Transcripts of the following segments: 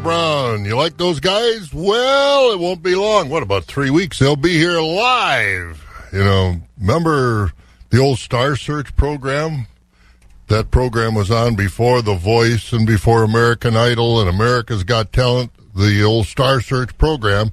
Brown, you like those guys? Well, it won't be long. What, about three weeks? They'll be here live. You know, remember the old Star Search program? That program was on before The Voice and before American Idol and America's Got Talent, the old Star Search program.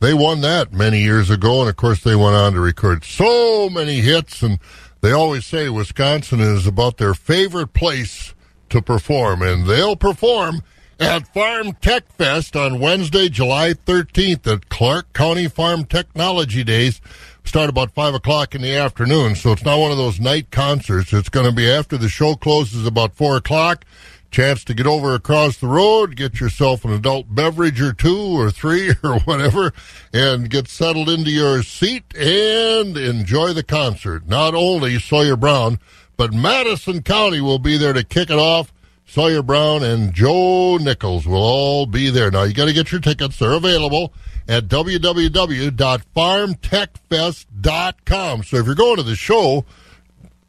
They won that many years ago, and of course, they went on to record so many hits. And they always say Wisconsin is about their favorite place to perform, and they'll perform at Farm Tech Fest on Wednesday, July 13th at Clark County Farm Technology Days. Start about 5 o'clock in the afternoon, so it's not one of those night concerts. It's going to be after the show closes about 4 o'clock. Chance to get over across the road, get yourself an adult beverage or two or three or whatever, and get settled into your seat and enjoy the concert. Not only Sawyer Brown, but Madison County will be there to kick it off. Sawyer Brown and Joe Nichols will all be there. Now, you got to get your tickets. They're available at www.farmtechfest.com. So if you're going to the show,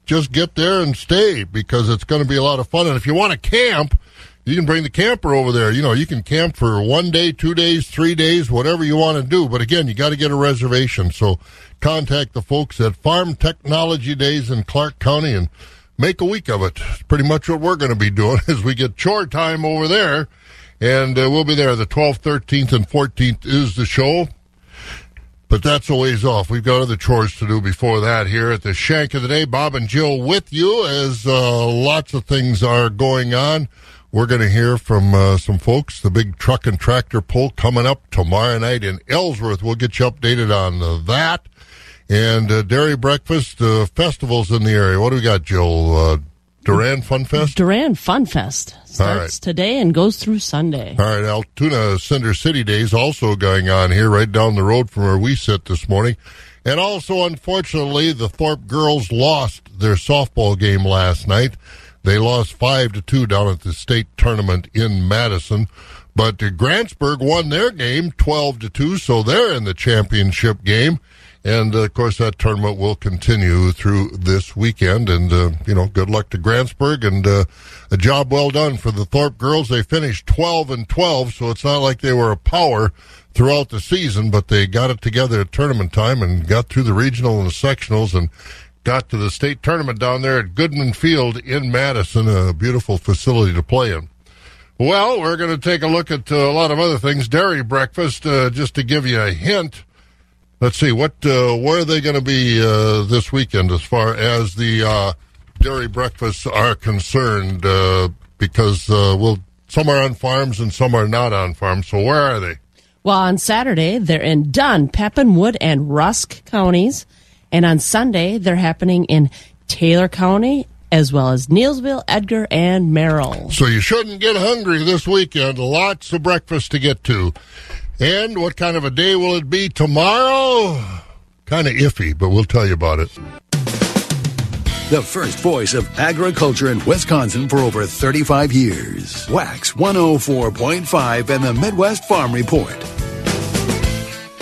just get there and stay because it's going to be a lot of fun. And if you want to camp, you can bring the camper over there. You know, you can camp for one day, two days, three days, whatever you want to do. But again, you got to get a reservation. So contact the folks at Farm Technology Days in Clark County and make a week of it. It's pretty much what we're going to be doing as we get chore time over there. And uh, we'll be there the 12th, 13th, and 14th is the show. But that's a ways off. We've got other chores to do before that here at the Shank of the Day. Bob and Jill with you as uh, lots of things are going on. We're going to hear from uh, some folks. The big truck and tractor pull coming up tomorrow night in Ellsworth. We'll get you updated on that. And uh, dairy breakfast uh, festivals in the area. What do we got, Jill? Uh, Durand Fun Fest? Durand Fun Fest starts right. today and goes through Sunday. All right, Altoona Cinder City Days also going on here right down the road from where we sit this morning. And also, unfortunately, the Thorpe girls lost their softball game last night. They lost five to two down at the state tournament in Madison. But Grantsburg won their game twelve to two, so they're in the championship game. And uh, of course, that tournament will continue through this weekend. And, uh, you know, good luck to Grantsburg and uh, a job well done for the Thorpe girls. They finished 12 and 12, so it's not like they were a power throughout the season, but they got it together at tournament time and got through the regional and the sectionals and got to the state tournament down there at Goodman Field in Madison, a beautiful facility to play in. Well, we're going to take a look at uh, a lot of other things. Dairy breakfast, uh, just to give you a hint let's see what uh, where are they going to be uh, this weekend as far as the uh, dairy breakfasts are concerned uh, because uh, we'll some are on farms and some are not on farms so where are they well on saturday they're in dunn pepin wood and rusk counties and on sunday they're happening in taylor county as well as Neillsville, Edgar, and Merrill. So you shouldn't get hungry this weekend. Lots of breakfast to get to. And what kind of a day will it be tomorrow? Kind of iffy, but we'll tell you about it. The first voice of agriculture in Wisconsin for over 35 years. Wax 104.5 and the Midwest Farm Report.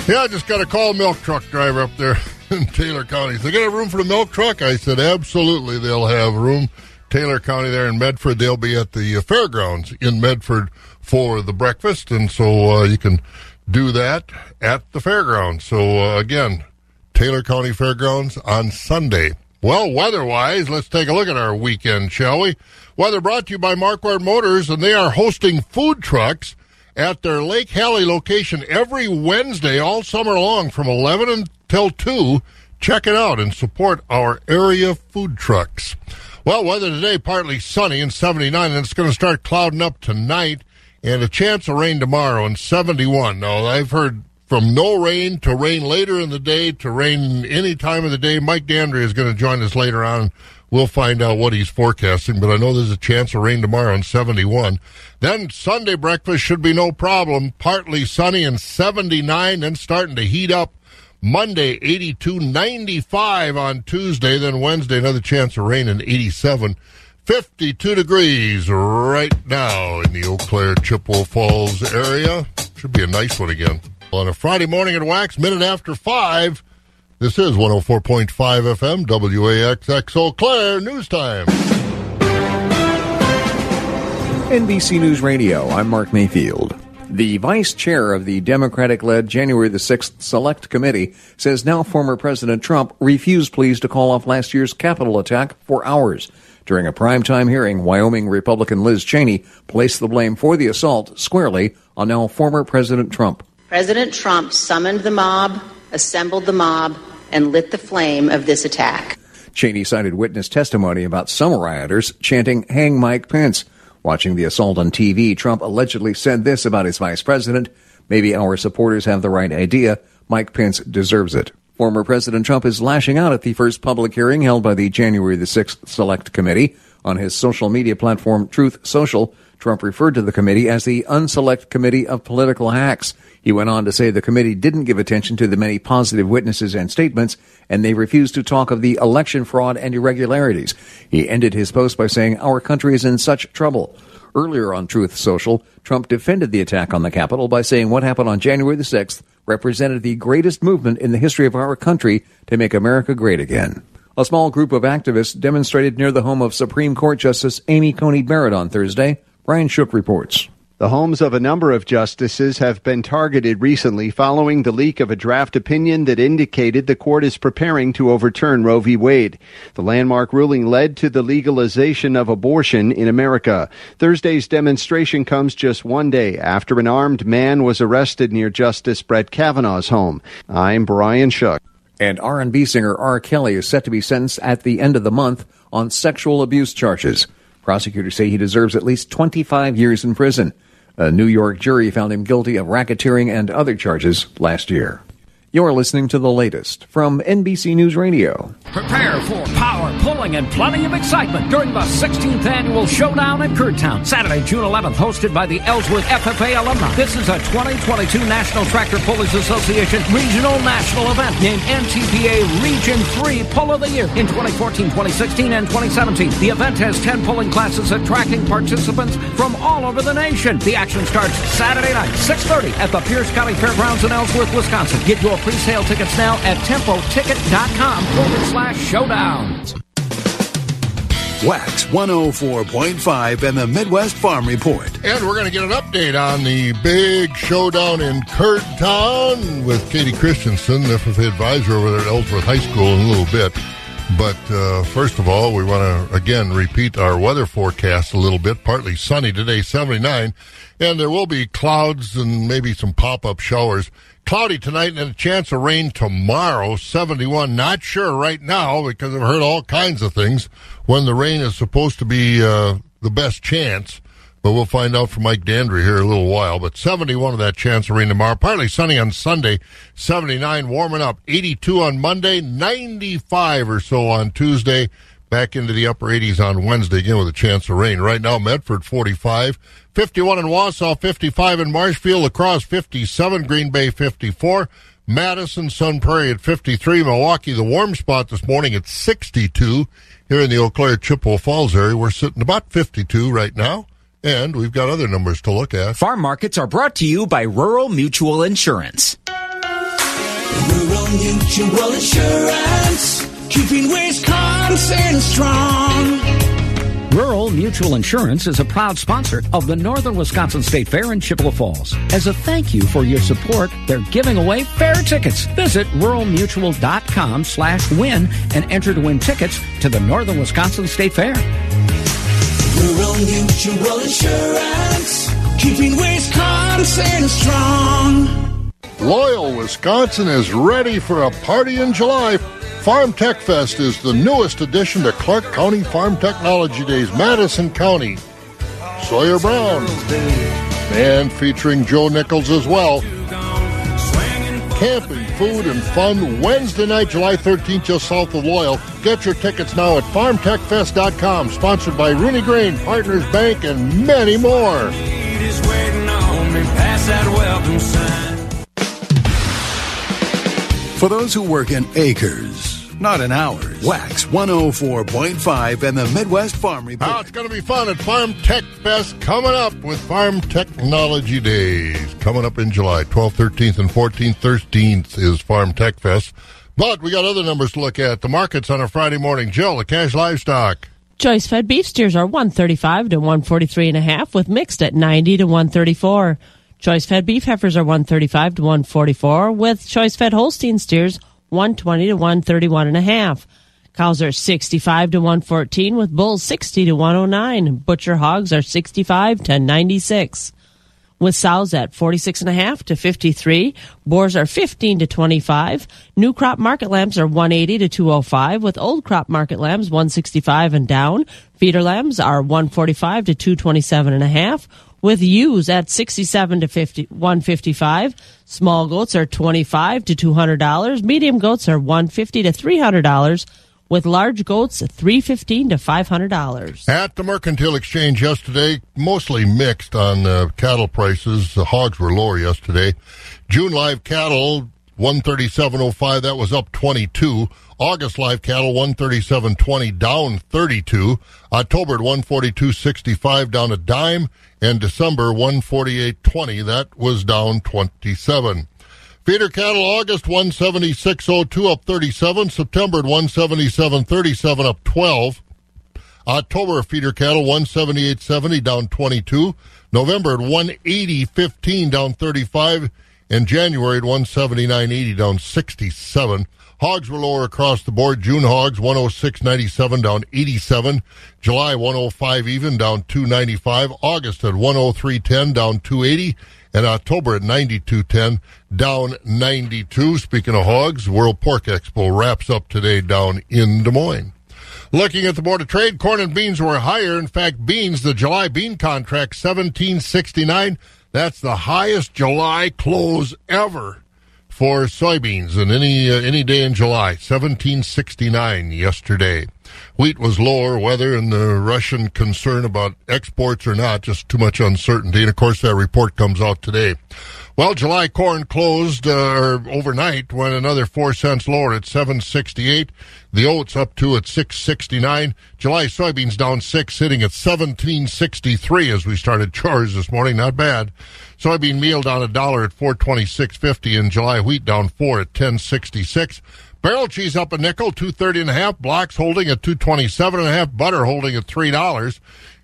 Yeah, I just got a call milk truck driver up there in Taylor County. They got a room for the milk truck? I said, absolutely, they'll have room. Taylor County there in Medford, they'll be at the uh, fairgrounds in Medford for the breakfast, and so uh, you can do that at the fairgrounds. So uh, again, Taylor County Fairgrounds on Sunday. Well, weather-wise, let's take a look at our weekend, shall we? Weather brought to you by Marquardt Motors, and they are hosting food trucks at their Lake Hallie location every Wednesday all summer long from 11 until 2. Check it out and support our area food trucks. Well, weather today partly sunny and 79, and it's going to start clouding up tonight, and a chance of rain tomorrow in 71. Now, I've heard from no rain to rain later in the day to rain any time of the day. Mike Dandry is going to join us later on. We'll find out what he's forecasting, but I know there's a chance of rain tomorrow in 71. Then Sunday breakfast should be no problem. Partly sunny in 79, then starting to heat up. Monday, 82, 95 on Tuesday. Then Wednesday, another chance of rain in 87. 52 degrees right now in the Eau Claire Chippewa Falls area. Should be a nice one again. On a Friday morning at Wax, minute after 5. This is 104.5 FM, WAXX Eau Claire News Time. NBC News Radio, I'm Mark Mayfield. The vice chair of the Democratic led January the 6th Select Committee says now former President Trump refused pleas to call off last year's Capitol attack for hours. During a primetime hearing, Wyoming Republican Liz Cheney placed the blame for the assault squarely on now former President Trump. President Trump summoned the mob, assembled the mob, and lit the flame of this attack. Cheney cited witness testimony about some rioters chanting, Hang Mike Pence. Watching the assault on TV, Trump allegedly said this about his vice president Maybe our supporters have the right idea. Mike Pence deserves it. Former President Trump is lashing out at the first public hearing held by the January the 6th Select Committee. On his social media platform, Truth Social, Trump referred to the committee as the Unselect Committee of Political Hacks. He went on to say the committee didn't give attention to the many positive witnesses and statements, and they refused to talk of the election fraud and irregularities. He ended his post by saying, Our country is in such trouble. Earlier on Truth Social, Trump defended the attack on the Capitol by saying what happened on January the 6th represented the greatest movement in the history of our country to make America great again. A small group of activists demonstrated near the home of Supreme Court Justice Amy Coney Barrett on Thursday. Brian Shook reports. The homes of a number of justices have been targeted recently following the leak of a draft opinion that indicated the court is preparing to overturn Roe v. Wade. The landmark ruling led to the legalization of abortion in America. Thursday's demonstration comes just one day after an armed man was arrested near Justice Brett Kavanaugh's home. I'm Brian Shuck. And R&B singer R. Kelly is set to be sentenced at the end of the month on sexual abuse charges. Prosecutors say he deserves at least 25 years in prison. A New York jury found him guilty of racketeering and other charges last year. You're listening to the latest from NBC News Radio. Prepare for power, pulling, and plenty of excitement during the 16th annual Showdown in Curdtown, Saturday, June 11th, hosted by the Ellsworth FFA alumni. This is a 2022 National Tractor Pullers Association Regional National event named NTPA Region 3 Pull of the Year in 2014, 2016, and 2017. The event has 10 pulling classes attracting participants from all over the nation. The action starts Saturday night, 6.30 at the Pierce County Fairgrounds in Ellsworth, Wisconsin. Get your pre-sale tickets now at tempoticket.com forward slash showdowns. Wax 104.5 and the Midwest Farm Report. And we're going to get an update on the big showdown in Curd Town with Katie Christensen, the FFA advisor over there at Ellsworth High School in a little bit. But uh, first of all, we want to again repeat our weather forecast a little bit. Partly sunny today, 79, and there will be clouds and maybe some pop up showers. Cloudy tonight and a chance of rain tomorrow, 71. Not sure right now because I've heard all kinds of things when the rain is supposed to be uh, the best chance. But we'll find out from Mike Dandry here in a little while. But 71 of that chance of rain tomorrow. Partly sunny on Sunday, 79 warming up. 82 on Monday, 95 or so on Tuesday. Back into the upper 80s on Wednesday again with a chance of rain. Right now, Medford 45, 51 in Wausau, 55 in Marshfield, La Crosse 57, Green Bay 54. Madison, Sun Prairie at 53. Milwaukee, the warm spot this morning at 62. Here in the Eau Claire Chippewa Falls area, we're sitting about 52 right now. And we've got other numbers to look at. Farm markets are brought to you by Rural Mutual Insurance. Rural Mutual Insurance, keeping Wisconsin strong. Rural Mutual Insurance is a proud sponsor of the Northern Wisconsin State Fair in Chippewa Falls. As a thank you for your support, they're giving away fair tickets. Visit ruralmutual.com slash win and enter to win tickets to the Northern Wisconsin State Fair. Rural Mutual Insurance, keeping Wisconsin strong. Loyal, Wisconsin is ready for a party in July. Farm Tech Fest is the newest addition to Clark County Farm Technology Days, Madison County. Sawyer Brown. And featuring Joe Nichols as well. Camping, food, and fun Wednesday night, July 13th, just south of Loyal. Get your tickets now at farmtechfest.com. Sponsored by Rooney Grain, Partners Bank, and many more. For those who work in acres, not in hours, Wax 104.5 and the Midwest Farm Report. Oh, it's going to be fun at Farm Tech Fest coming up with Farm Technology Days. Coming up in July, 12th, 13th, and 14th. 13th is Farm Tech Fest. But we got other numbers to look at. The markets on a Friday morning. Jill, the cash livestock. Choice fed beef steers are 135 to 143 and a half with mixed at 90 to 134. Choice fed beef heifers are 135 to 144 with choice fed Holstein steers 120 to 131 and a half. Cows are 65 to 114 with bulls 60 to 109. Butcher hogs are 65 to 96. With sows at 46 and a half to 53. Boars are 15 to 25. New crop market lambs are 180 to 205 with old crop market lambs 165 and down. Feeder lambs are 145 to 227 and a half with ewes at 67 to 50, 155. Small goats are 25 to $200. Medium goats are 150 to $300 with large goats 315 to $500. At the Mercantile Exchange yesterday, mostly mixed on uh, cattle prices. The hogs were lower yesterday. June live cattle 137.05 that was up 22. August live cattle 137.20 down 32. October at 142.65 down a dime and December 148.20 that was down 27. Feeder cattle August 176.02 up 37. September at 177.37 up 12. October feeder cattle 178.70 down 22. November at 180.15 down 35. And January at 179.80 down 67. Hogs were lower across the board. June hogs 106.97 down 87. July 105 even down 295. August at 103.10 down 280 and October at 92.10, down 92. Speaking of hogs, World Pork Expo wraps up today down in Des Moines. Looking at the Board of Trade, corn and beans were higher. In fact, beans, the July bean contract, 1769. That's the highest July close ever for soybeans in any uh, any day in July. 1769 yesterday. Wheat was lower, weather and the Russian concern about exports or not, just too much uncertainty. And of course, that report comes out today. Well, July corn closed uh, overnight, went another four cents lower at 768. The oats up to at 669. July soybeans down six, sitting at 1763 as we started chores this morning. Not bad. Soybean meal down a dollar at 426.50 and July wheat down four at 1066. Barrel cheese up a nickel, two thirty and a half. Blocks holding at two twenty seven and a half. Butter holding at three dollars.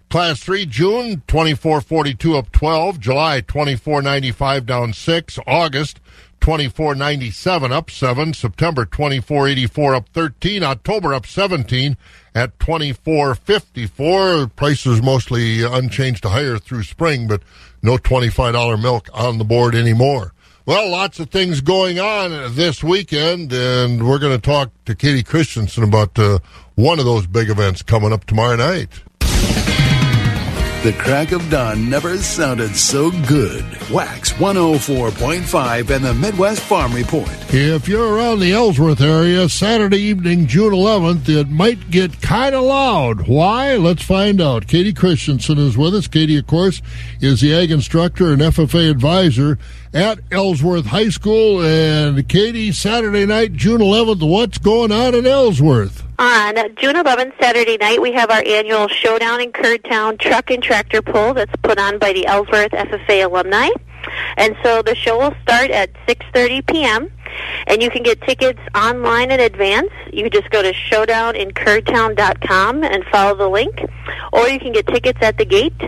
Class three June twenty four forty two up twelve. July twenty four ninety five down six. August twenty four ninety seven up seven. September twenty four eighty four up thirteen. October up seventeen at twenty four fifty four. Prices mostly unchanged to higher through spring, but no twenty five dollar milk on the board anymore. Well, lots of things going on this weekend, and we're going to talk to Katie Christensen about uh, one of those big events coming up tomorrow night. The crack of dawn never sounded so good. Wax 104.5 and the Midwest Farm Report. If you're around the Ellsworth area, Saturday evening, June 11th, it might get kind of loud. Why? Let's find out. Katie Christensen is with us. Katie, of course, is the ag instructor and FFA advisor at Ellsworth High School. And Katie, Saturday night, June 11th, what's going on in Ellsworth? On June 11th, Saturday night, we have our annual Showdown in Curdtown truck and tractor pull that's put on by the Ellsworth FFA alumni. And so the show will start at 6:30 p.m. and you can get tickets online in advance. You can just go to showdownincurdtown.com and follow the link, or you can get tickets at the gate.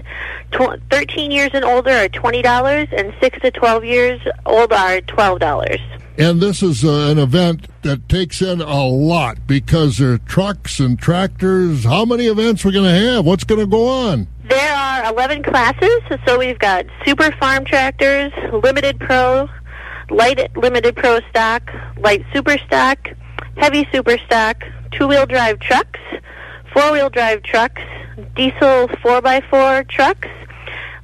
Tw- 13 years and older are $20, and 6 to 12 years old are $12. And this is uh, an event that takes in a lot because there are trucks and tractors. How many events we're going to have? What's going to go on? There are 11 classes, so we've got super farm tractors, limited pro, light limited pro stock, light super stock, heavy super stock, two-wheel drive trucks, four-wheel drive trucks, diesel 4x4 trucks,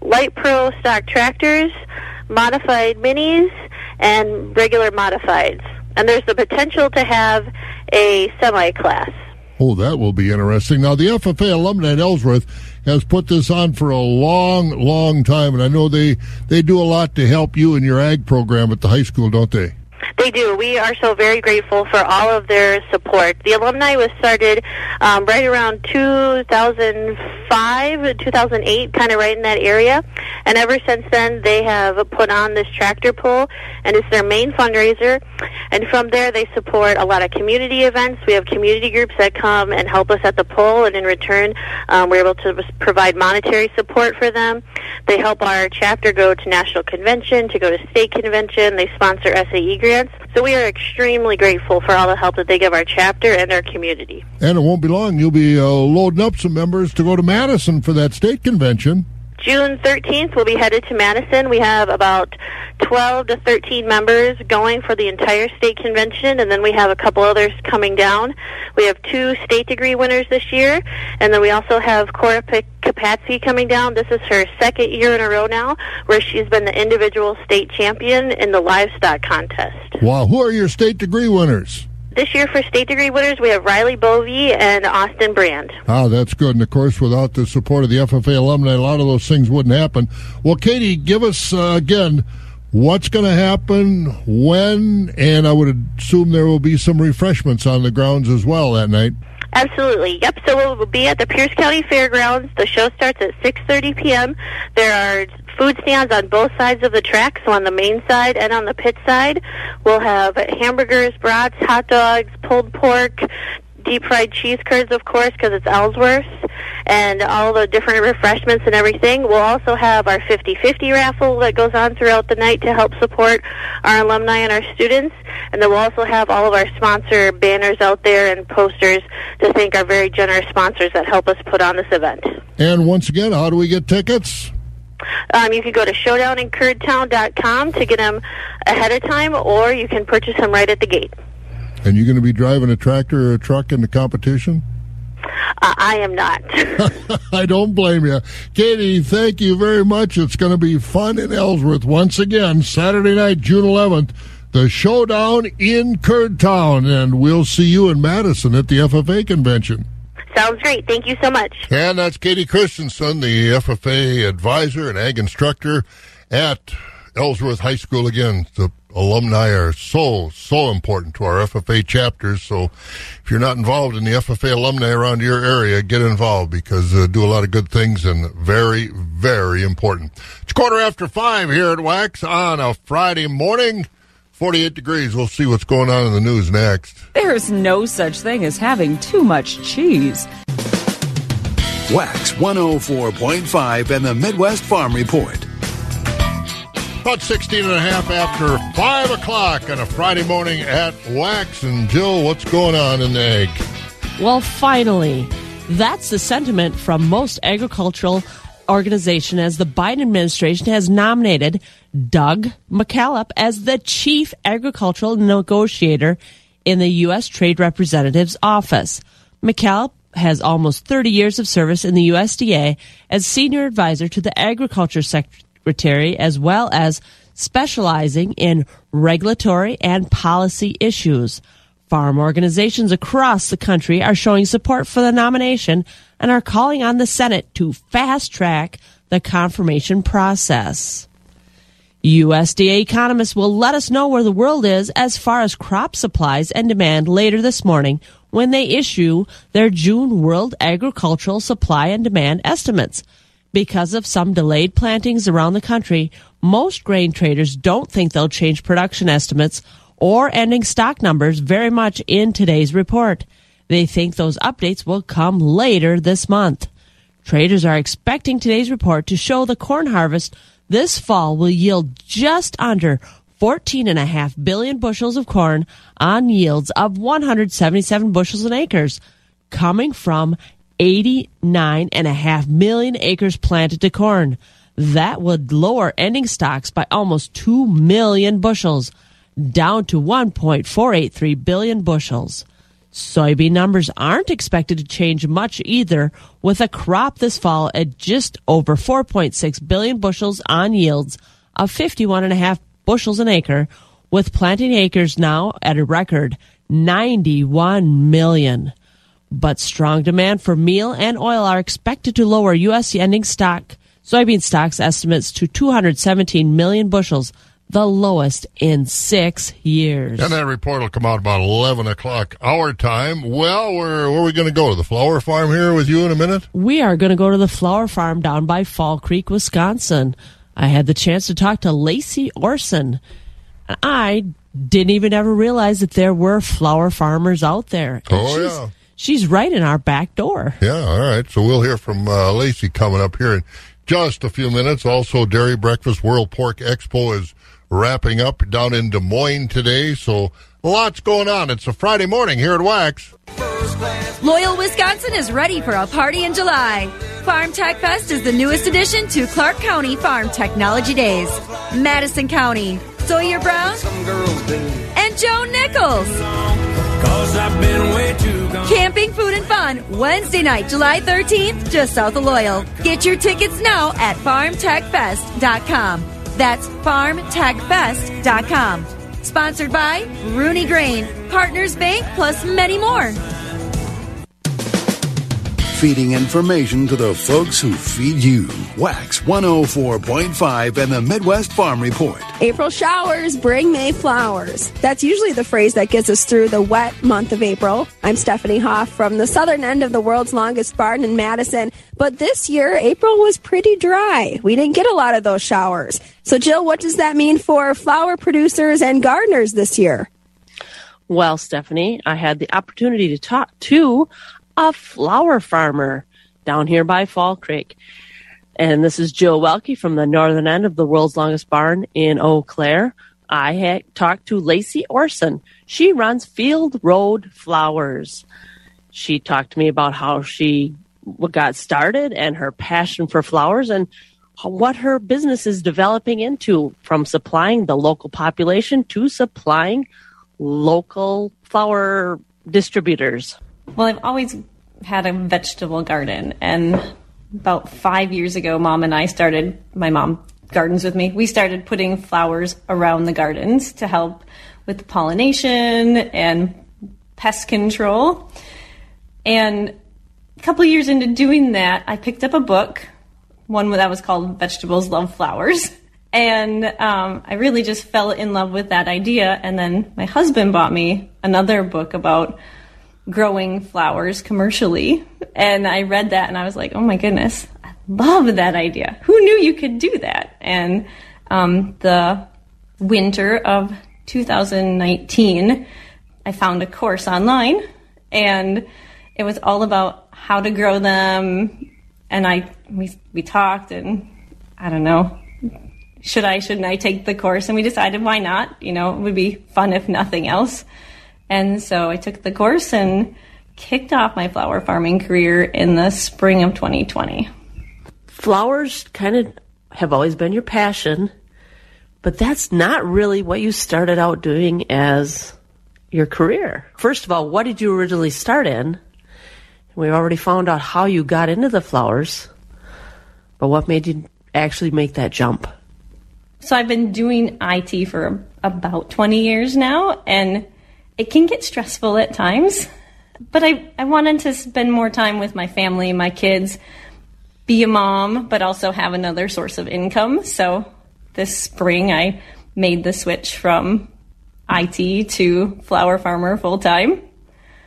light pro stock tractors, modified minis, and regular modifieds. And there's the potential to have a semi-class. Oh, that will be interesting. Now, the FFA alumni at Ellsworth has put this on for a long, long time, and I know they they do a lot to help you in your ag program at the high school, don't they? They do. We are so very grateful for all of their support. The alumni was started um, right around 2005, 2008, kind of right in that area. And ever since then, they have put on this tractor pull, and it's their main fundraiser. And from there, they support a lot of community events. We have community groups that come and help us at the pull, and in return, um, we're able to provide monetary support for them. They help our chapter go to national convention, to go to state convention. They sponsor SAE grants. So we are extremely grateful for all the help that they give our chapter and our community. And it won't be long. You'll be uh, loading up some members to go to Madison for that state convention. June 13th, we'll be headed to Madison. We have about 12 to 13 members going for the entire state convention, and then we have a couple others coming down. We have two state degree winners this year, and then we also have Cora Kapatsky coming down. This is her second year in a row now, where she's been the individual state champion in the livestock contest. Wow, who are your state degree winners? This year for state degree winners, we have Riley Bovey and Austin Brand. Ah, that's good. And of course, without the support of the FFA alumni, a lot of those things wouldn't happen. Well, Katie, give us uh, again what's going to happen, when, and I would assume there will be some refreshments on the grounds as well that night. Absolutely. Yep. So we'll be at the Pierce County Fairgrounds. The show starts at 6:30 p.m. There are food stands on both sides of the track, so on the main side and on the pit side. We'll have hamburgers, brats, hot dogs, pulled pork, deep fried cheese curds, of course, because it's Ellsworth, and all the different refreshments and everything. We'll also have our 50-50 raffle that goes on throughout the night to help support our alumni and our students. And then we'll also have all of our sponsor banners out there and posters to thank our very generous sponsors that help us put on this event. And once again, how do we get tickets? Um, you can go to showdownincurdtown.com to get them ahead of time, or you can purchase them right at the gate. And you're going to be driving a tractor or a truck in the competition? Uh, I am not. I don't blame you. Katie, thank you very much. It's going to be fun in Ellsworth once again, Saturday night, June 11th, the showdown in Curdtown. And we'll see you in Madison at the FFA convention. Sounds great. Thank you so much. And that's Katie Christensen, the FFA advisor and ag instructor at Ellsworth High School. Again, the alumni are so, so important to our FFA chapters. So if you're not involved in the FFA alumni around your area, get involved because uh, do a lot of good things and very, very important. It's quarter after five here at Wax on a Friday morning. 48 degrees. We'll see what's going on in the news next. There's no such thing as having too much cheese. Wax 104.5 and the Midwest Farm Report. About 16 and a half after 5 o'clock on a Friday morning at Wax. And Jill, what's going on in the egg? Well, finally, that's the sentiment from most agricultural organization as the Biden administration has nominated Doug McKalip as the chief agricultural negotiator in the U.S. Trade Representative's office. McKalip has almost 30 years of service in the USDA as senior advisor to the Agriculture Secretary, as well as specializing in regulatory and policy issues. Farm organizations across the country are showing support for the nomination and are calling on the Senate to fast track the confirmation process. USDA economists will let us know where the world is as far as crop supplies and demand later this morning when they issue their June World Agricultural Supply and Demand estimates. Because of some delayed plantings around the country, most grain traders don't think they'll change production estimates or ending stock numbers very much in today's report. They think those updates will come later this month. Traders are expecting today's report to show the corn harvest this fall will yield just under 14.5 billion bushels of corn on yields of 177 bushels an acres, coming from 89.5 million acres planted to corn. That would lower ending stocks by almost 2 million bushels, down to 1.483 billion bushels. Soybean numbers aren't expected to change much either, with a crop this fall at just over 4.6 billion bushels on yields of 51.5 bushels an acre, with planting acres now at a record 91 million. But strong demand for meal and oil are expected to lower U.S. ending stock soybean stocks estimates to 217 million bushels, the lowest in six years. And that report will come out about 11 o'clock our time. Well, where, where are we going to go? To the flower farm here with you in a minute? We are going to go to the flower farm down by Fall Creek, Wisconsin. I had the chance to talk to Lacey Orson. I didn't even ever realize that there were flower farmers out there. And Oh, she's, yeah. She's right in our back door. Yeah, all right. So we'll hear from uh, Lacey coming up here in just a few minutes. Also, Dairy Breakfast World Pork Expo is wrapping up down in Des Moines today. So lots going on. It's a Friday morning here at Wax. Loyal, Wisconsin is ready for a party in July. Farm Tech Fest is the newest addition to Clark County Farm Technology Days. Madison County, Sawyer Brown, and Joe Nichols. Camping, food, and fun Wednesday night, July 13th, just south of Loyal. Get your tickets now at farmtechfest.com. That's farmtechfest.com. Sponsored by Rooney Grain, Partners Bank, plus many more. Feeding information to the folks who feed you. Wax 104.5 and the Midwest Farm Report. April showers bring May flowers. That's usually the phrase that gets us through the wet month of April. I'm Stephanie Hoff from the southern end of the world's longest barn in Madison. But this year, April was pretty dry. We didn't get a lot of those showers. So, Jill, what does that mean for flower producers and gardeners this year? Well, Stephanie, I had the opportunity to talk to a flower farmer down here by Fall Creek. And this is Jill Welke from the northern end of the world's longest barn in Eau Claire. I had talked to Lacey Orson. She runs Field Road Flowers. She talked to me about how she got started and her passion for flowers and what her business is developing into from supplying the local population to supplying local flower distributors. Well, I've always had a vegetable garden, and about five years ago, mom and I started, my mom gardens with me, we started putting flowers around the gardens to help with pollination and pest control. And a couple years into doing that, I picked up a book, one that was called Vegetables Love Flowers. And um, I really just fell in love with that idea. And then my husband bought me another book about growing flowers commercially. And I read that and I was like, oh my goodness, I love that idea. Who knew you could do that? And um, the winter of 2019, I found a course online and it was all about how to grow them. And I, we, we talked and I don't know, should I, shouldn't I take the course? And we decided why not? You know, it would be fun if nothing else. And so I took the course and kicked off my flower farming career in the spring of 2020. Flowers kind of have always been your passion, but that's not really what you started out doing as your career. First of all, what did you originally start in? We've already found out how you got into the flowers, but what made you actually make that jump? So I've been doing IT for about 20 years now, and it can get stressful at times. But I, I wanted to spend more time with my family, my kids, be a mom, but also have another source of income. So this spring, I made the switch from IT to flower farmer full time.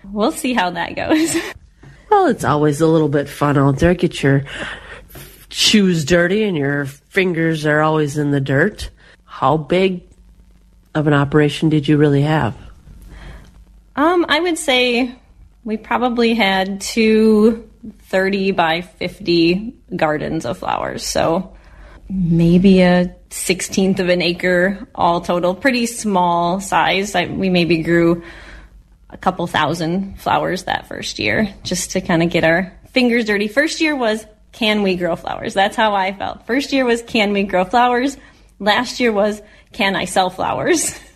We'll see how that goes. Well, it's always a little bit fun out there. Get your shoes dirty and your fingers are always in the dirt. How big of an operation did you really have? Um, I would say we probably had two 30 by 50 gardens of flowers. So maybe a 16th of an acre all total. Pretty small size. I, we maybe grew a couple thousand flowers that first year just to kind of get our fingers dirty. First year was can we grow flowers? That's how I felt. First year was can we grow flowers? Last year was can I sell flowers?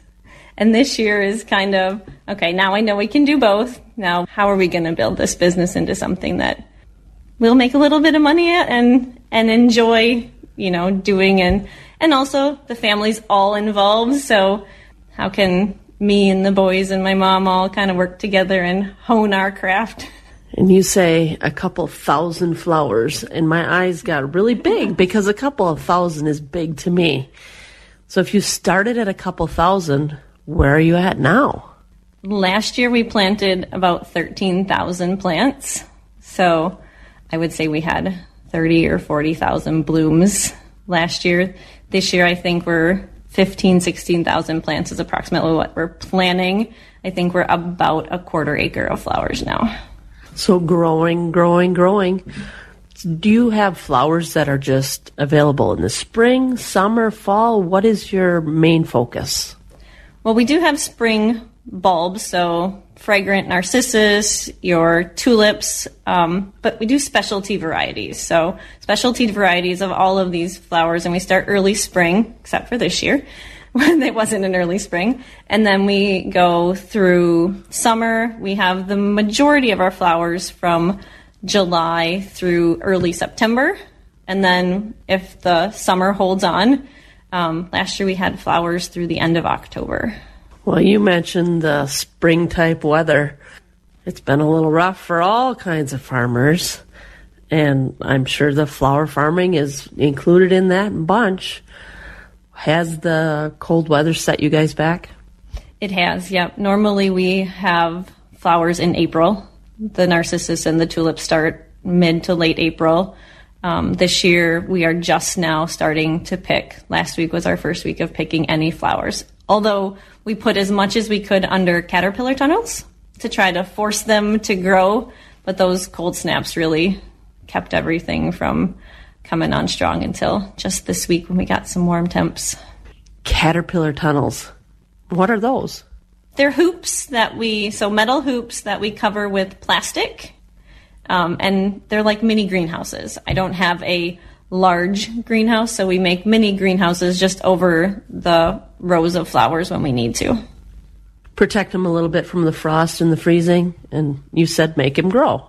And this year is kind of okay, now I know we can do both. Now, how are we going to build this business into something that we'll make a little bit of money at and and enjoy, you know, doing and and also the family's all involved, so how can me and the boys and my mom all kind of work together and hone our craft? And you say a couple thousand flowers, and my eyes got really big because a couple of thousand is big to me. So if you started at a couple thousand, where are you at now? Last year we planted about 13,000 plants. So I would say we had 30 or 40,000 blooms last year. This year I think we're 15, 16,000 plants is approximately what we're planning. I think we're about a quarter acre of flowers now. So growing, growing, growing. Do you have flowers that are just available in the spring, summer, fall? What is your main focus? Well, we do have spring bulbs, so fragrant narcissus, your tulips, um, but we do specialty varieties. So specialty varieties of all of these flowers, and we start early spring, except for this year when it wasn't an early spring, and then we go through summer. We have the majority of our flowers from July through early September, and then if the summer holds on, um, last year we had flowers through the end of October. Well, you mentioned the spring type weather. It's been a little rough for all kinds of farmers, and I'm sure the flower farming is included in that bunch. Has the cold weather set you guys back? It has, yep. Normally we have flowers in April. The narcissus and the tulips start mid to late April. Um, this year, we are just now starting to pick. Last week was our first week of picking any flowers. Although we put as much as we could under caterpillar tunnels to try to force them to grow, but those cold snaps really kept everything from coming on strong until just this week when we got some warm temps. Caterpillar tunnels. What are those? They're hoops that we, so metal hoops that we cover with plastic. Um, and they're like mini greenhouses. I don't have a large greenhouse, so we make mini greenhouses just over the rows of flowers when we need to. Protect them a little bit from the frost and the freezing, and you said make them grow.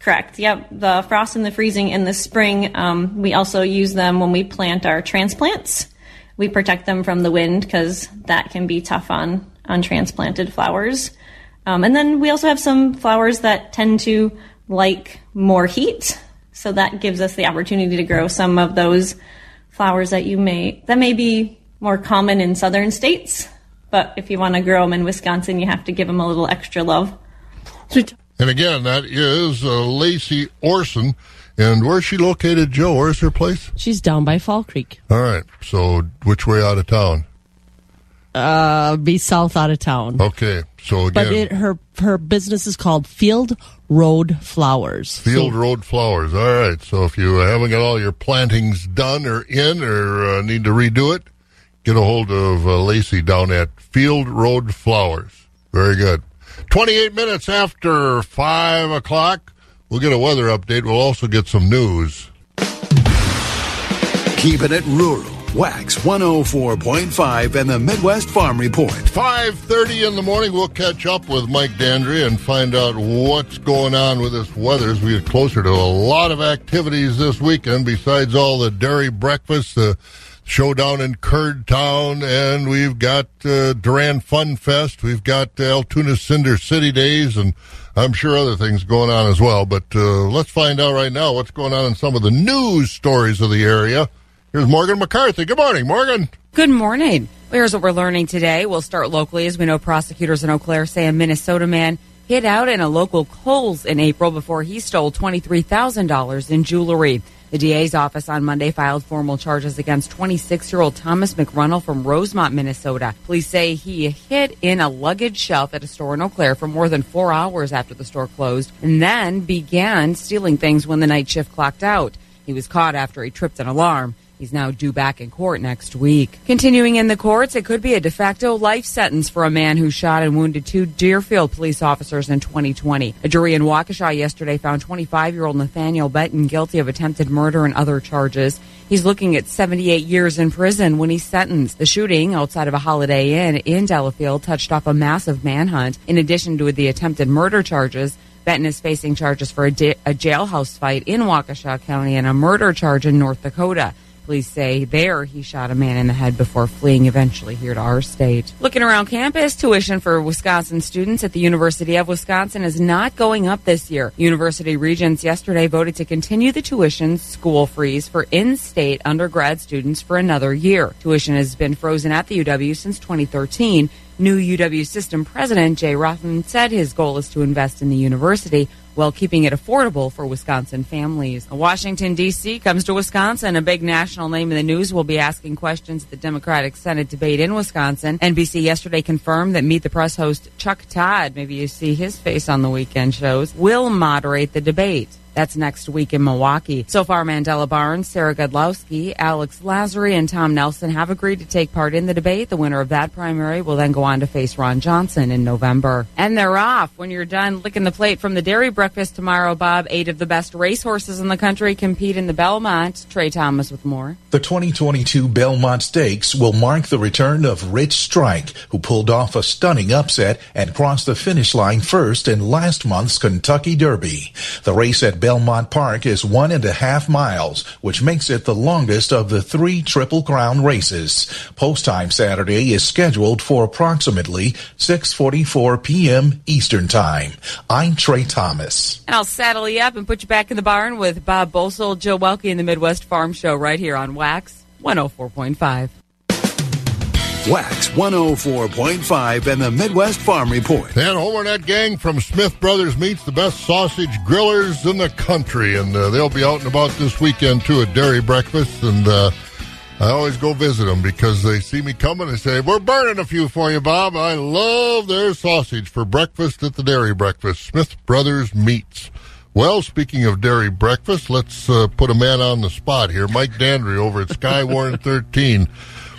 Correct. Yep. The frost and the freezing in the spring. Um, we also use them when we plant our transplants. We protect them from the wind because that can be tough on on transplanted flowers. Um, and then we also have some flowers that tend to like more heat, so that gives us the opportunity to grow some of those flowers that you may that may be more common in southern states. But if you want to grow them in Wisconsin, you have to give them a little extra love. And again, that is uh, Lacey Orson. And where's she located, Joe? Where's her place? She's down by Fall Creek. All right. So, which way out of town? Uh, be south out of town. Okay. So again, But it, her her business is called Field Road Flowers. Field Road Flowers. All right. So if you haven't got all your plantings done or in or uh, need to redo it, get a hold of uh, Lacey down at Field Road Flowers. Very good. 28 minutes after 5 o'clock, we'll get a weather update. We'll also get some news. Keeping it rural Wax 104.5 and the Midwest Farm Report. 5.30 in the morning, we'll catch up with Mike Dandry and find out what's going on with this weather as we get closer to a lot of activities this weekend besides all the dairy breakfasts, the showdown in Curd Town, and we've got uh, Durand Fun Fest. We've got Altoona Cinder City Days, and I'm sure other things going on as well. But uh, let's find out right now what's going on in some of the news stories of the area. Here's Morgan McCarthy. Good morning, Morgan. Good morning. Here's what we're learning today. We'll start locally. As we know, prosecutors in Eau Claire say a Minnesota man hid out in a local Kohl's in April before he stole $23,000 in jewelry. The DA's office on Monday filed formal charges against 26 year old Thomas McRunnell from Rosemount, Minnesota. Police say he hid in a luggage shelf at a store in Eau Claire for more than four hours after the store closed and then began stealing things when the night shift clocked out. He was caught after he tripped an alarm. He's now due back in court next week. Continuing in the courts, it could be a de facto life sentence for a man who shot and wounded two Delafield police officers in 2020. A jury in Waukesha yesterday found 25 year old Nathaniel Benton guilty of attempted murder and other charges. He's looking at 78 years in prison when he's sentenced. The shooting outside of a Holiday Inn in Delafield touched off a massive manhunt. In addition to the attempted murder charges, Benton is facing charges for a, da- a jailhouse fight in Waukesha County and a murder charge in North Dakota. Police say there he shot a man in the head before fleeing eventually here to our state. Looking around campus, tuition for Wisconsin students at the University of Wisconsin is not going up this year. University regents yesterday voted to continue the tuition school freeze for in-state undergrad students for another year. Tuition has been frozen at the UW since 2013. New UW system president Jay Rothman said his goal is to invest in the university while keeping it affordable for Wisconsin families. Washington, D.C. comes to Wisconsin. A big national name in the news will be asking questions at the Democratic Senate debate in Wisconsin. NBC yesterday confirmed that Meet the Press host Chuck Todd, maybe you see his face on the weekend shows, will moderate the debate. That's next week in Milwaukee. So far, Mandela Barnes, Sarah Godlewski, Alex Lasry, and Tom Nelson have agreed to take part in the debate. The winner of that primary will then go on to face Ron Johnson in November. And they're off. When you're done licking the plate from the dairy breakfast tomorrow, Bob, eight of the best racehorses in the country compete in the Belmont. Trey Thomas with more. The 2022 Belmont Stakes will mark the return of Rich Strike, who pulled off a stunning upset and crossed the finish line first in last month's Kentucky Derby. The race at Belmont Park is one and a half miles, which makes it the longest of the three Triple Crown races. Post time Saturday is scheduled for approximately 6:44 p.m. Eastern Time. I'm Trey Thomas. And I'll saddle you up and put you back in the barn with Bob Bosold, Joe Welke, and the Midwest Farm Show right here on Wax 104.5. Wax 104.5 and the Midwest Farm Report. And Homer and that gang from Smith Brothers Meats, the best sausage grillers in the country. And uh, they'll be out and about this weekend, too, at Dairy Breakfast. And uh, I always go visit them because they see me coming and say, We're burning a few for you, Bob. I love their sausage for breakfast at the Dairy Breakfast. Smith Brothers Meats. Well, speaking of dairy breakfast, let's uh, put a man on the spot here. Mike Dandry over at Skywarn 13.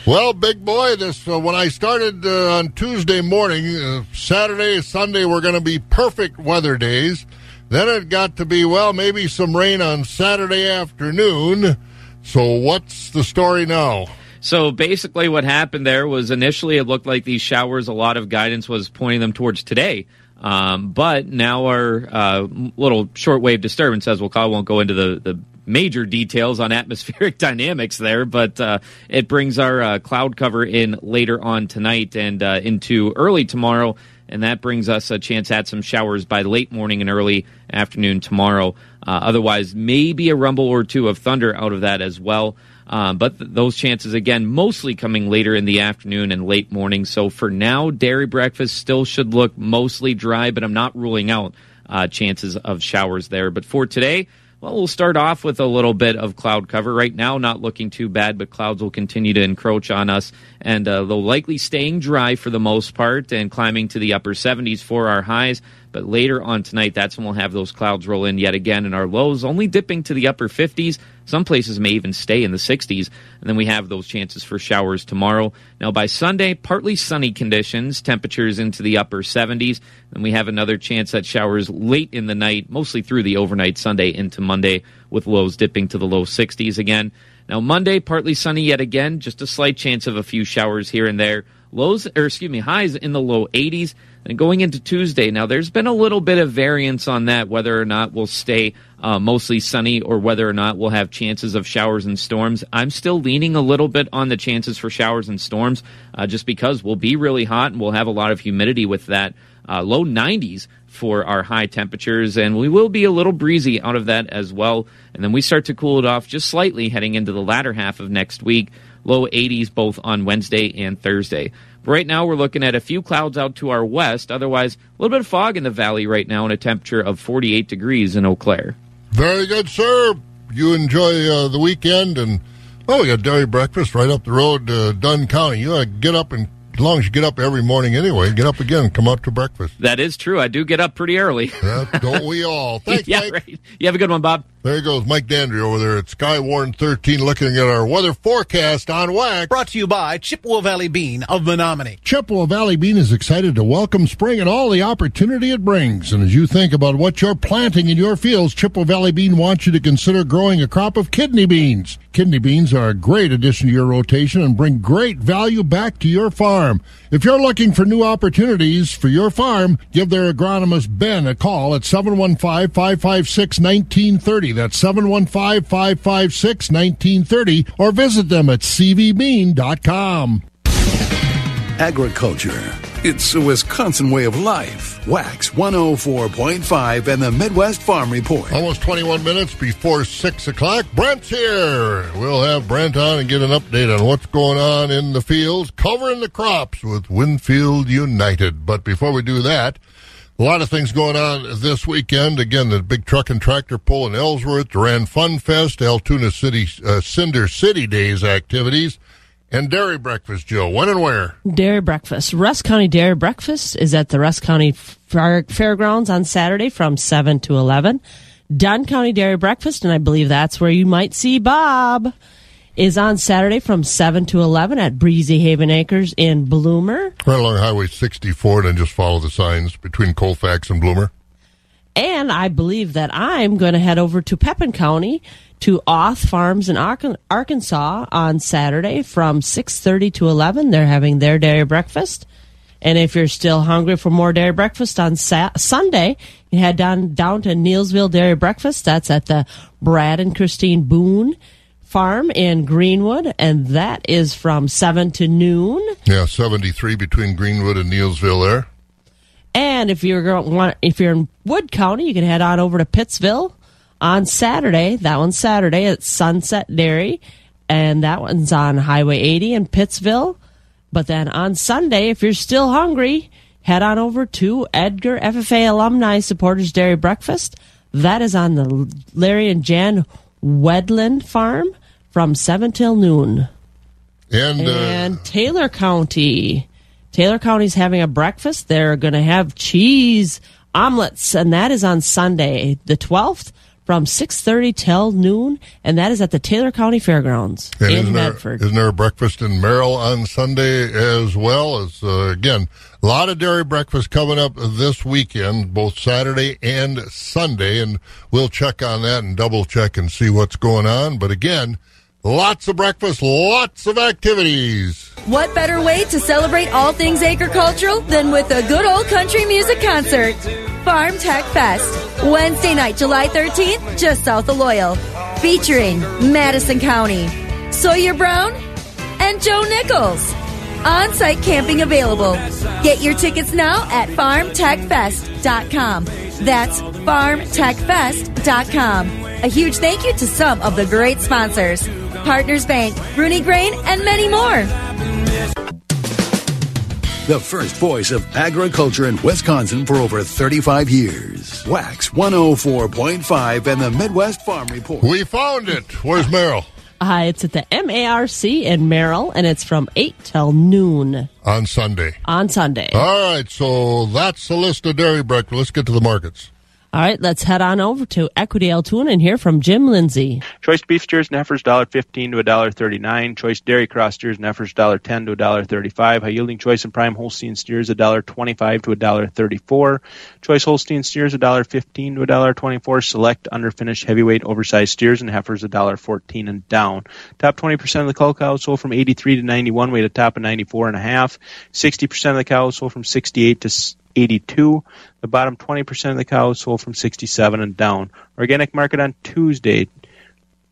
Well, big boy, this uh, when I started uh, on Tuesday morning, uh, Saturday, Sunday were going to be perfect weather days. Then it got to be well, maybe some rain on Saturday afternoon. So what's the story now? So basically, what happened there was initially it looked like these showers. A lot of guidance was pointing them towards today. Um, but now our uh, little shortwave disturbance, as we'll call, it, won't go into the, the major details on atmospheric dynamics there, but uh, it brings our uh, cloud cover in later on tonight and uh, into early tomorrow. And that brings us a chance at some showers by late morning and early afternoon tomorrow. Uh, otherwise, maybe a rumble or two of thunder out of that as well. Um, but th- those chances, again, mostly coming later in the afternoon and late morning. So for now, dairy breakfast still should look mostly dry, but I'm not ruling out uh, chances of showers there. But for today, well, we'll start off with a little bit of cloud cover. Right now, not looking too bad, but clouds will continue to encroach on us, and uh, they'll likely staying dry for the most part and climbing to the upper 70s for our highs. But later on tonight, that's when we'll have those clouds roll in yet again, and our lows only dipping to the upper 50s. Some places may even stay in the 60s, and then we have those chances for showers tomorrow. Now, by Sunday, partly sunny conditions, temperatures into the upper 70s, and we have another chance at showers late in the night, mostly through the overnight Sunday into Monday, with lows dipping to the low 60s again. Now, Monday, partly sunny yet again, just a slight chance of a few showers here and there. Lows, or excuse me, highs in the low 80s. And going into Tuesday, now there's been a little bit of variance on that, whether or not we'll stay uh, mostly sunny or whether or not we'll have chances of showers and storms. I'm still leaning a little bit on the chances for showers and storms uh, just because we'll be really hot and we'll have a lot of humidity with that. Uh, low 90s for our high temperatures, and we will be a little breezy out of that as well. And then we start to cool it off just slightly heading into the latter half of next week. Low 80s both on Wednesday and Thursday. But right now, we're looking at a few clouds out to our west. Otherwise, a little bit of fog in the valley right now, and a temperature of 48 degrees in Eau Claire. Very good, sir. You enjoy uh, the weekend, and oh, we got dairy breakfast right up the road, to Dunn County. You got to get up and as long as you get up every morning anyway, get up again and come out to breakfast. That is true. I do get up pretty early. yeah, don't we all? Thanks, yeah, Mike. right. You have a good one, Bob. There goes Mike Dandry over there at Skywarn 13 looking at our weather forecast on WAC. Brought to you by Chippewa Valley Bean of Menomonie. Chippewa Valley Bean is excited to welcome spring and all the opportunity it brings. And as you think about what you're planting in your fields, Chippewa Valley Bean wants you to consider growing a crop of kidney beans. Kidney beans are a great addition to your rotation and bring great value back to your farm. If you're looking for new opportunities for your farm, give their agronomist Ben a call at 715 556 1930. That's 715 556 1930 or visit them at cvbean.com. Agriculture. It's a Wisconsin way of life. Wax 104.5 and the Midwest Farm Report. Almost 21 minutes before 6 o'clock. Brent's here. We'll have Brent on and get an update on what's going on in the fields, covering the crops with Winfield United. But before we do that, a lot of things going on this weekend. Again, the big truck and tractor pull in Ellsworth, Durand Fun Fest, Altoona City, uh, Cinder City Days activities, and Dairy Breakfast, Joe. When and where? Dairy Breakfast. Rusk County Dairy Breakfast is at the Rusk County Fair- Fairgrounds on Saturday from 7 to 11. Dunn County Dairy Breakfast, and I believe that's where you might see Bob, is on Saturday from 7 to 11 at Breezy Haven Acres in Bloomer. Right along Highway 64, and then just follow the signs between Colfax and Bloomer. And I believe that I'm going to head over to Pepin County to Oth Farms in Arkansaw on Saturday from 6:30 to 11. They're having their dairy breakfast. And if you're still hungry for more dairy breakfast on Sa- Sunday, you head down down to Neillsville Dairy Breakfast. That's at the Brad and Christine Boone Farm in Greenwood, and that is from 7 to noon. Yeah, 73 between Greenwood and Neillsville there. And if you're if you're in Wood County, you can head on over to Pittsville on Saturday. That one's Saturday at Sunset Dairy, and that one's on Highway 80 in Pittsville. But then on Sunday, if you're still hungry, head on over to Edgar FFA Alumni Supporters Dairy Breakfast. That is on the Larry and Jan Wedland Farm from 7 till noon. And, uh, and Taylor County. Taylor County's having a breakfast. They're going to have cheese omelets, and that is on Sunday, the 12th, from 6.30 till noon, and that is at the Taylor County Fairgrounds And in isn't there, Medford. isn't there a breakfast in Merrill on Sunday as well? As uh, again, a lot of dairy breakfast coming up this weekend, both Saturday and Sunday, and we'll check on that and double check and see what's going on. But again, lots of breakfast, lots of activities. What better way to celebrate all things agricultural than with a good old country music concert? Farm Tech Fest, Wednesday night, July 13th, just south of Loyal, featuring Madison County, Sawyer Brown, and Joe Nichols. On site camping available. Get your tickets now at farmtechfest.com. That's farmtechfest.com. A huge thank you to some of the great sponsors Partners Bank, Rooney Grain, and many more. The first voice of agriculture in Wisconsin for over 35 years. Wax 104.5 and the Midwest Farm Report. We found it. Where's Merrill? Uh, it's at the MARC in Merrill, and it's from 8 till noon On Sunday. on Sunday. All right, so that's the list of dairy breakfast. Let's get to the markets. All right, let's head on over to Equity Altoona and hear from Jim Lindsay. Choice beef steers and heifers $1.15 to $1.39. Choice dairy cross steers and heifers $1.10 to $1.35. High yielding choice and prime Holstein steers $1.25 to $1.34. Choice Holstein steers $1.15 to $1.24. Select underfinished heavyweight oversized steers and heifers $1.14 and down. Top 20% of the cull cows sold from 83 to 91, weight a top of 94 and a half. 60% of the cows sold from 68 to 82. The bottom 20% of the cows sold from 67 and down. Organic market on Tuesday.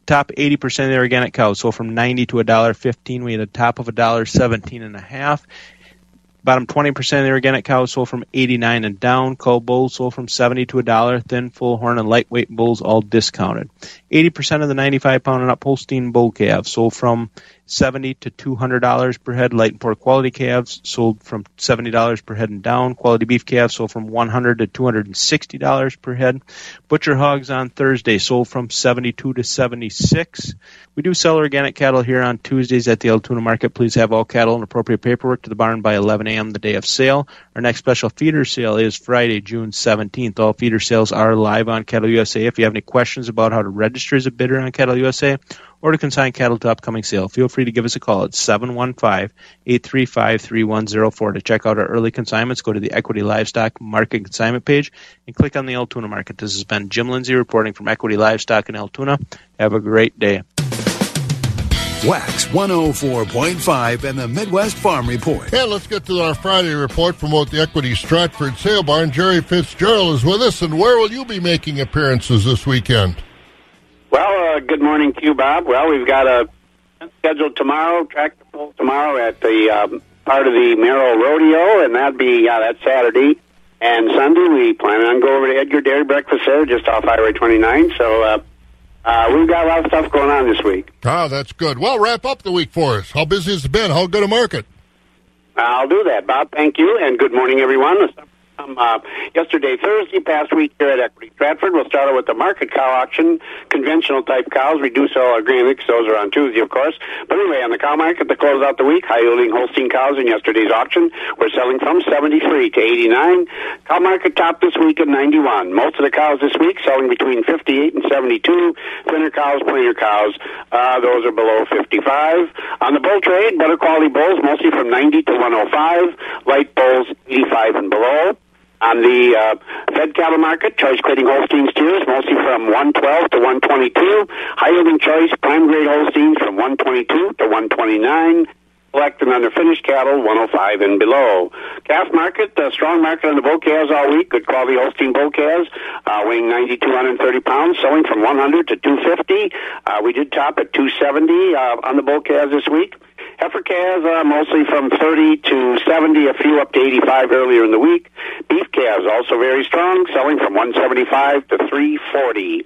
Top 80% of the organic cows sold from 90 to $1.15. We had a top of $1.17 and a half. Bottom 20% of the organic cows sold from 89 and down. Cull bulls sold from 70 to a dollar. Thin, full horn, and lightweight bulls all discounted. 80% of the 95 pound and up Holstein bull calves sold from 70 to $200 per head. Light and poor quality calves sold from $70 per head and down. Quality beef calves sold from 100 to $260 per head. Butcher hogs on Thursday sold from 72 to 76. We do sell organic cattle here on Tuesdays at the Altoona Market. Please have all cattle and appropriate paperwork to the barn by 11 a.m. the day of sale. Our next special feeder sale is Friday, June 17th. All feeder sales are live on Cattle USA. If you have any questions about how to register as a bidder on Cattle USA or to consign cattle to upcoming sale, feel free to give us a call at 715-835-3104. To check out our early consignments, go to the Equity Livestock Market Consignment page and click on the Altoona Market. This has been Jim Lindsay reporting from Equity Livestock in Altoona. Have a great day. Wax 104.5 and the Midwest Farm Report. Yeah, let's get to our Friday report from both the Equity Stratford Sale Barn. Jerry Fitzgerald is with us, and where will you be making appearances this weekend? Well, uh, good morning to you, Bob. Well, we've got a scheduled tomorrow, pull tomorrow at the um, part of the Merrill Rodeo, and that'd be yeah, that's Saturday. And Sunday, we plan on going over to Edgar Dairy Breakfast there, just off Highway 29. So uh, uh, we've got a lot of stuff going on this week. Ah, that's good. Well, wrap up the week for us. How busy has it been? How good a market? I'll do that, Bob. Thank you, and good morning, everyone. Um, uh, yesterday, Thursday, past week here at Equity Stratford. We'll start out with the market cow auction, conventional type cows. We do sell organics; those are on Tuesday, of course. But anyway, on the cow market to close out the week, high yielding Holstein cows in yesterday's auction we're selling from 73 to 89. Cow market top this week at 91. Most of the cows this week selling between 58 and 72. Thinner cows, plainer cows, uh, those are below 55. On the bull trade, better quality bulls, mostly from 90 to 105. Light bulls, 85 and below. On the uh, fed cattle market, choice grading Holstein steers mostly from 112 to 122. High yielding choice prime grade Holsteins from 122 to 129. Select and under finished cattle 105 and below. Calf market, uh, strong market on the bull calves all week. Good quality Holstein bull calves, uh, weighing 90 to 130 pounds, selling from 100 to 250. Uh, we did top at 270 uh, on the bull calves this week. Heifer calves are mostly from 30 to 70, a few up to 85 earlier in the week. Beef calves also very strong, selling from 175 to 340.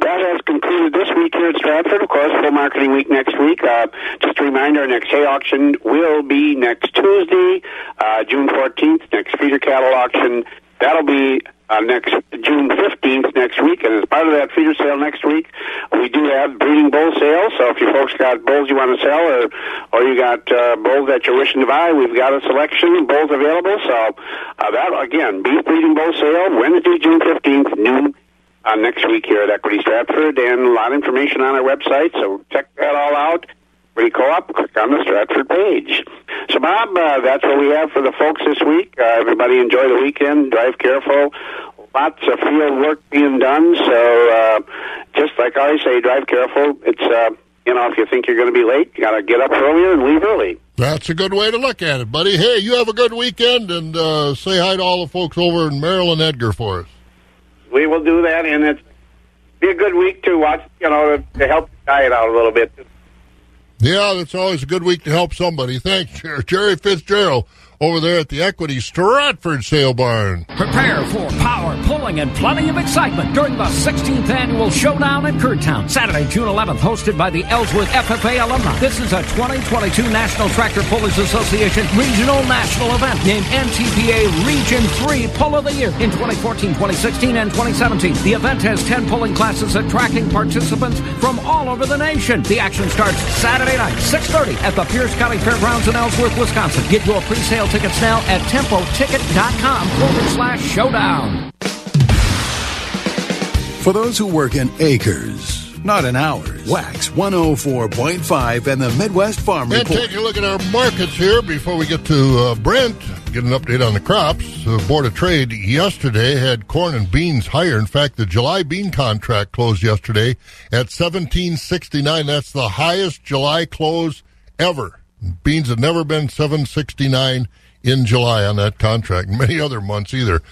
That has concluded this week here at Stratford. Of course, full marketing week next week. Uh, just a reminder, our next hay auction will be next Tuesday, uh, June 14th, next feeder cattle auction. That'll be uh, next June 15th next week, and as part of that feeder sale next week, we do have breeding bull sales. So if you folks got bulls you want to sell, or or you got uh, bulls that you're wishing to buy, we've got a selection of bulls available. So uh, that again, beef breeding bull sale Wednesday, June 15th, noon. Uh, next week here at Equity Stratford, and a lot of information on our website, so check that all out. Co-op, click on the Stratford page. So, Bob, uh, that's what we have for the folks this week. Uh, everybody enjoy the weekend. Drive careful. Lots of field work being done. So, uh, just like I say, drive careful. It's, uh, you know, if you think you're going to be late, you got to get up earlier and leave early. That's a good way to look at it, buddy. Hey, you have a good weekend, and uh, say hi to all the folks over in Maryland, Edgar, for us. We will do that, and it's be a good week to watch, you know, to, to help diet out a little bit. Yeah, that's always a good week to help somebody. Thanks, Jerry Fitzgerald over there at the Equity Stratford Sale Barn. Prepare for power, pulling, and plenty of excitement during the 16th annual Showdown in Curdtown, Saturday, June 11th, hosted by the Ellsworth FFA alumni. This is a 2022 National Tractor Pullers Association Regional National event named NTPA Region 3 Pull of the Year in 2014, 2016, and 2017. The event has 10 pulling classes attracting participants from all over the nation. The action starts Saturday night, 6.30 at the Pierce County Fairgrounds in Ellsworth, Wisconsin. Get your pre-sale tickets now at tempoticket.com forward slash showdown. For those who work in acres, not in hours, Wax 104.5 and the Midwest Farm And Report. take a look at our markets here before we get to uh, Brent. Get an update on the crops. The Board of Trade yesterday had corn and beans higher. In fact, the July bean contract closed yesterday at 1769. That's the highest July close ever. Beans have never been 769 in July on that contract. Many other months either.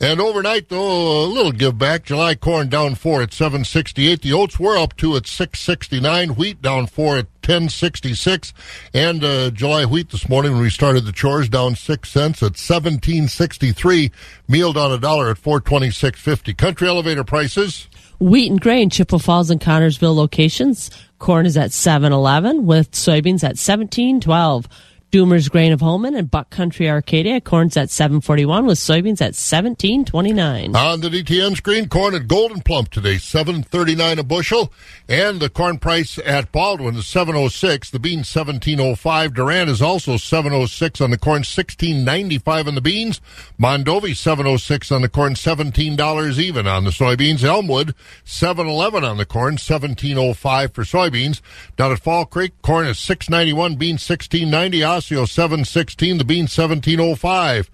And overnight, though, a little give back. July corn down four at 768. The oats were up two at 669. Wheat down four at 1066. And uh, July wheat this morning when we started the chores down six cents at 1763. Meal down a dollar at 426.50. Country elevator prices. Wheat and grain, Chippewa Falls and Connorsville locations. Corn is at 711 with soybeans at 1712. Doomer's Grain of Holmen and Buck Country Arcadia. Corn's at 741 with soybeans at 1729. On the DTN screen, corn at Gold'n Plump today, seven thirty nine a bushel, and the corn price at Baldwin is seven oh six. The beans seventeen oh five. Durand is also seven oh six on the corn, sixteen ninety five on the beans. Mondovi seven oh six on the corn, seventeen dollars even on the soybeans. Elmwood seven eleven on the corn, seventeen oh five for soybeans. Down at Fall Creek, corn is six ninety one, beans sixteen ninety. Seven sixteen, the beans seventeen oh five.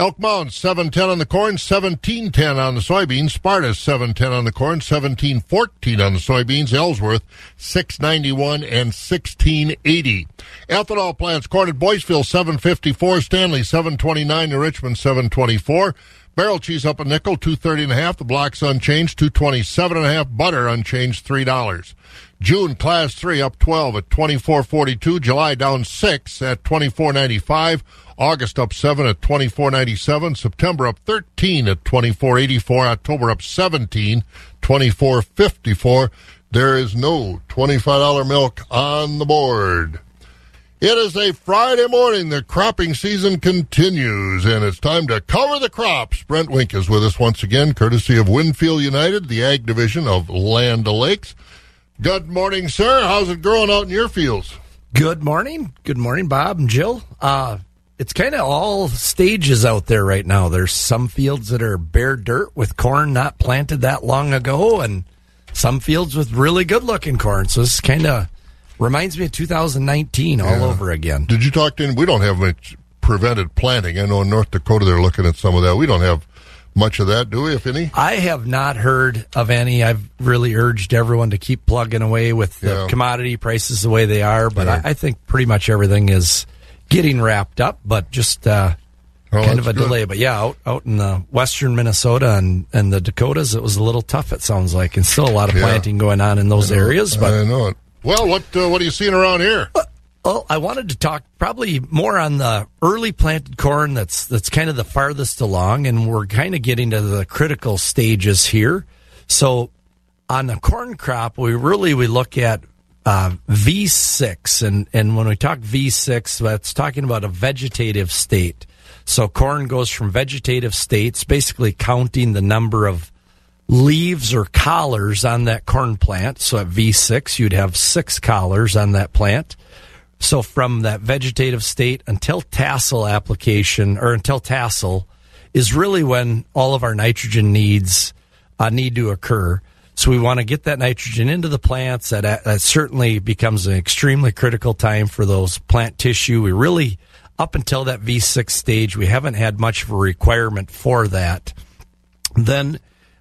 Elk Mound, 710 on the corn, 1710 on the soybeans. Sparta, 710 on the corn, 1714 on the soybeans. Ellsworth, 691 and 1680. Ethanol plants, corn at Boyceville, 754. Stanley, 729. New Richmond, 724. Barrel cheese up a nickel, 230 and a half. The blocks unchanged, 227 and a half. Butter unchanged, $3. June class 3 up 12 at 24.42. July down 6 at 24.95. August up 7 at 24.97. September up 13 at 24.84. October up 17, 24.54. There is no $25 milk on the board. It is a Friday morning. The cropping season continues, and it's time to cover the crops. Brent Wink is with us once again, courtesy of Winfield United, the ag division of Land O'Lakes. Good morning, sir. How's it growing out in your fields? Good morning. Good morning, Bob and Jill. Uh, it's kind of all stages out there right now. There's some fields that are bare dirt with corn not planted that long ago, and some fields with really good looking corn. So this kind of reminds me of 2019 all Yeah. over again. Did you talk to him? We don't have much prevented planting. I know in North Dakota they're looking at some of that. We don't have much of that, do we, if any? I have not heard of any. I've really urged everyone to keep plugging away with the Yeah. commodity prices the way they are, but Yeah. I, I think pretty much everything is getting wrapped up, but just uh, Oh, kind of a good. delay. But yeah, out, out in the western Minnesota and, and the Dakotas, it was a little tough, it sounds like, and still a lot of Yeah. planting going on in those areas. But I know it. Well, what uh, what are you seeing around here? Well, I wanted to talk probably more on the early planted corn that's that's kind of the farthest along, and we're kind of getting to the critical stages here. So, on the corn crop, we really we look at uh, V6, and and when we talk V6, that's talking about a vegetative state. So, corn goes from vegetative states, basically counting the number of leaves or collars on that corn plant. So at V6, you'd have six collars on that plant. So from that vegetative state until tassel application or until tassel is really when all of our nitrogen needs uh, need to occur. So we want to get that nitrogen into the plants. That, that certainly becomes an extremely critical time for those plant tissue. We really, up until that V6 stage, we haven't had much of a requirement for that. Then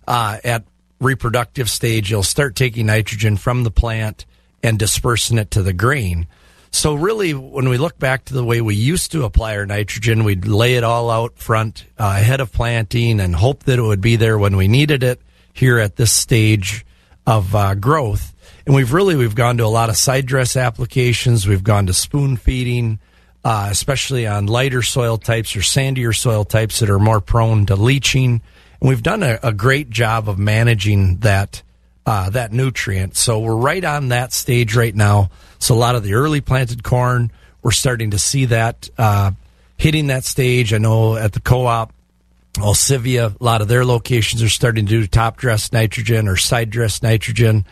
uh, at reproductive stage, you'll start taking nitrogen from the plant and dispersing it to the grain. So really, when we look back to the way we used to apply our nitrogen, we'd lay it all out front uh, ahead of planting and hope that it would be there when we needed it here at this stage of uh, growth. And we've really we've gone to a lot of side dress applications. We've gone to spoon feeding, uh, especially on lighter soil types or sandier soil types that are more prone to leaching. We've done a, a great job of managing that uh, that nutrient. So we're right on that stage right now. So a lot of the early planted corn, we're starting to see that uh, hitting that stage. I know at the co-op, Alcivia, a lot of their locations are starting to do top dress nitrogen or side dress nitrogen.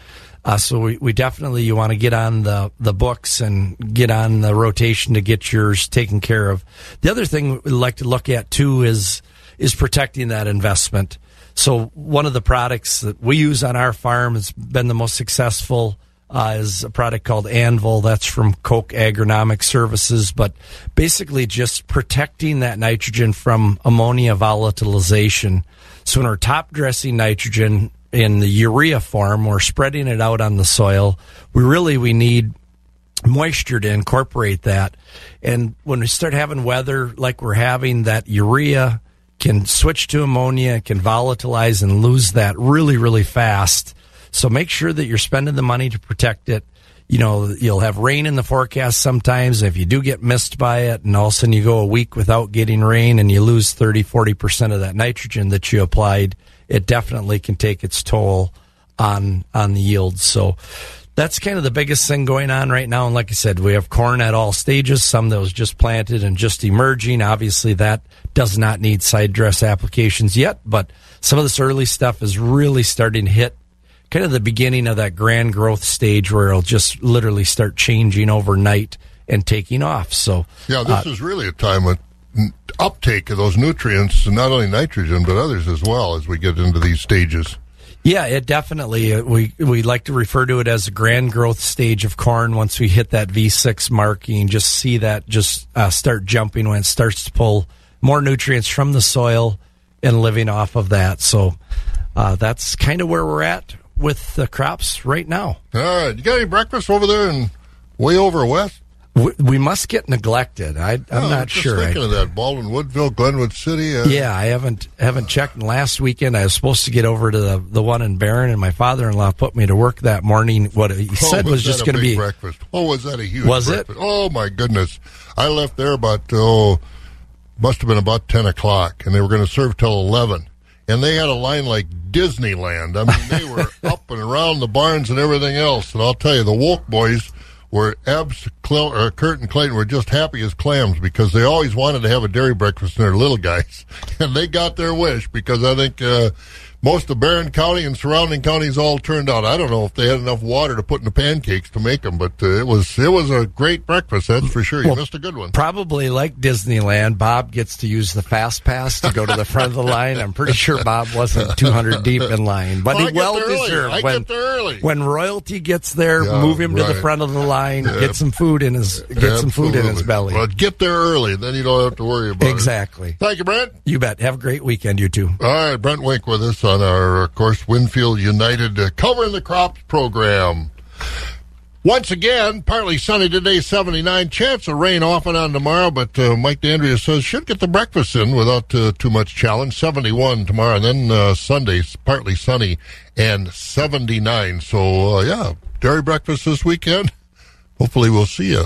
Uh, so we, we definitely you want to get on the the books and get on the rotation to get yours taken care of. The other thing we like to look at too is is protecting that investment. So one of the products that we use on our farm has been the most successful uh, is a product called Anvol. That's from Koch Agronomic Services, but basically just protecting that nitrogen from ammonia volatilization. So when we're top dressing nitrogen in the urea form, we're spreading it out on the soil. We really we need moisture to incorporate that. And when we start having weather like we're having, that urea can switch to ammonia, can volatilize and lose that really, really fast. So make sure that you're spending the money to protect it. You know, you'll have rain in the forecast sometimes. If you do get missed by it and all of a sudden you go a week without getting rain and you lose 30, 40% of that nitrogen that you applied, it definitely can take its toll on, on the yields. So that's kind of the biggest thing going on right now. And like I said, we have corn at all stages, some that was just planted and just emerging. Obviously, that does not need side dress applications yet, but some of this early stuff is really starting to hit kind of the beginning of that grand growth stage where it'll just literally start changing overnight and taking off. So, yeah, this uh, is really a time of uptake of those nutrients, not only nitrogen, but others as well as we get into these stages. Yeah, it definitely. Uh, we we like to refer to it as a grand growth stage of corn. Once we hit that V6 marking, just see that just uh, start jumping when it starts to pull more nutrients from the soil and living off of that. So uh, that's kind of where we're at with the crops right now. All right, you got any breakfast over there and way over west? We must get neglected. I, am oh, not just sure. Thinking I, of that, Baldwin Woodville, Glenwood City. Uh, yeah, I haven't haven't checked. Last weekend, I was supposed to get over to the the one in Barron, and my father-in-law put me to work that morning. What he oh, said was, was just going to be breakfast. Oh, was that a huge? Was breakfast? it? Oh my goodness! I left there about oh, must have been about ten o'clock, and they were going to serve till eleven. And they had a line like Disneyland. I mean, they were up and around the barns and everything else. And I'll tell you, the woke boys where Ebbs, Cl- or Kurt, and Clayton were just happy as clams because they always wanted to have a dairy breakfast in their little guys, and they got their wish because I think uh, most of Barron County and surrounding counties all turned out. I don't know if they had enough water to put in the pancakes to make them, but uh, it was it was a great breakfast. That's for sure. You well, missed a good one. Probably like Disneyland, Bob gets to use the fast pass to go to the front of the line. I'm pretty sure Bob wasn't 200 deep in line, but well, he well deserved. I when, get there early. when royalty gets there, Yeah, move him to the front of the line, Yeah. get some food in his get some food in his belly. Well, get there early, then you don't have to worry about it. Exactly. Thank you, Brent. You bet. Have a great weekend, you two. All right, Brent Wink with us on our, of course, Winfield United uh, Covering the Crops program. Once again, partly sunny today, 79. Chance of rain off and on tomorrow, but uh, Mike D'Andrea says should get the breakfast in without uh, too much challenge. 71 tomorrow, and then uh, Sunday, partly sunny and 79. So, uh, yeah, dairy breakfast this weekend. Hopefully, we'll see you.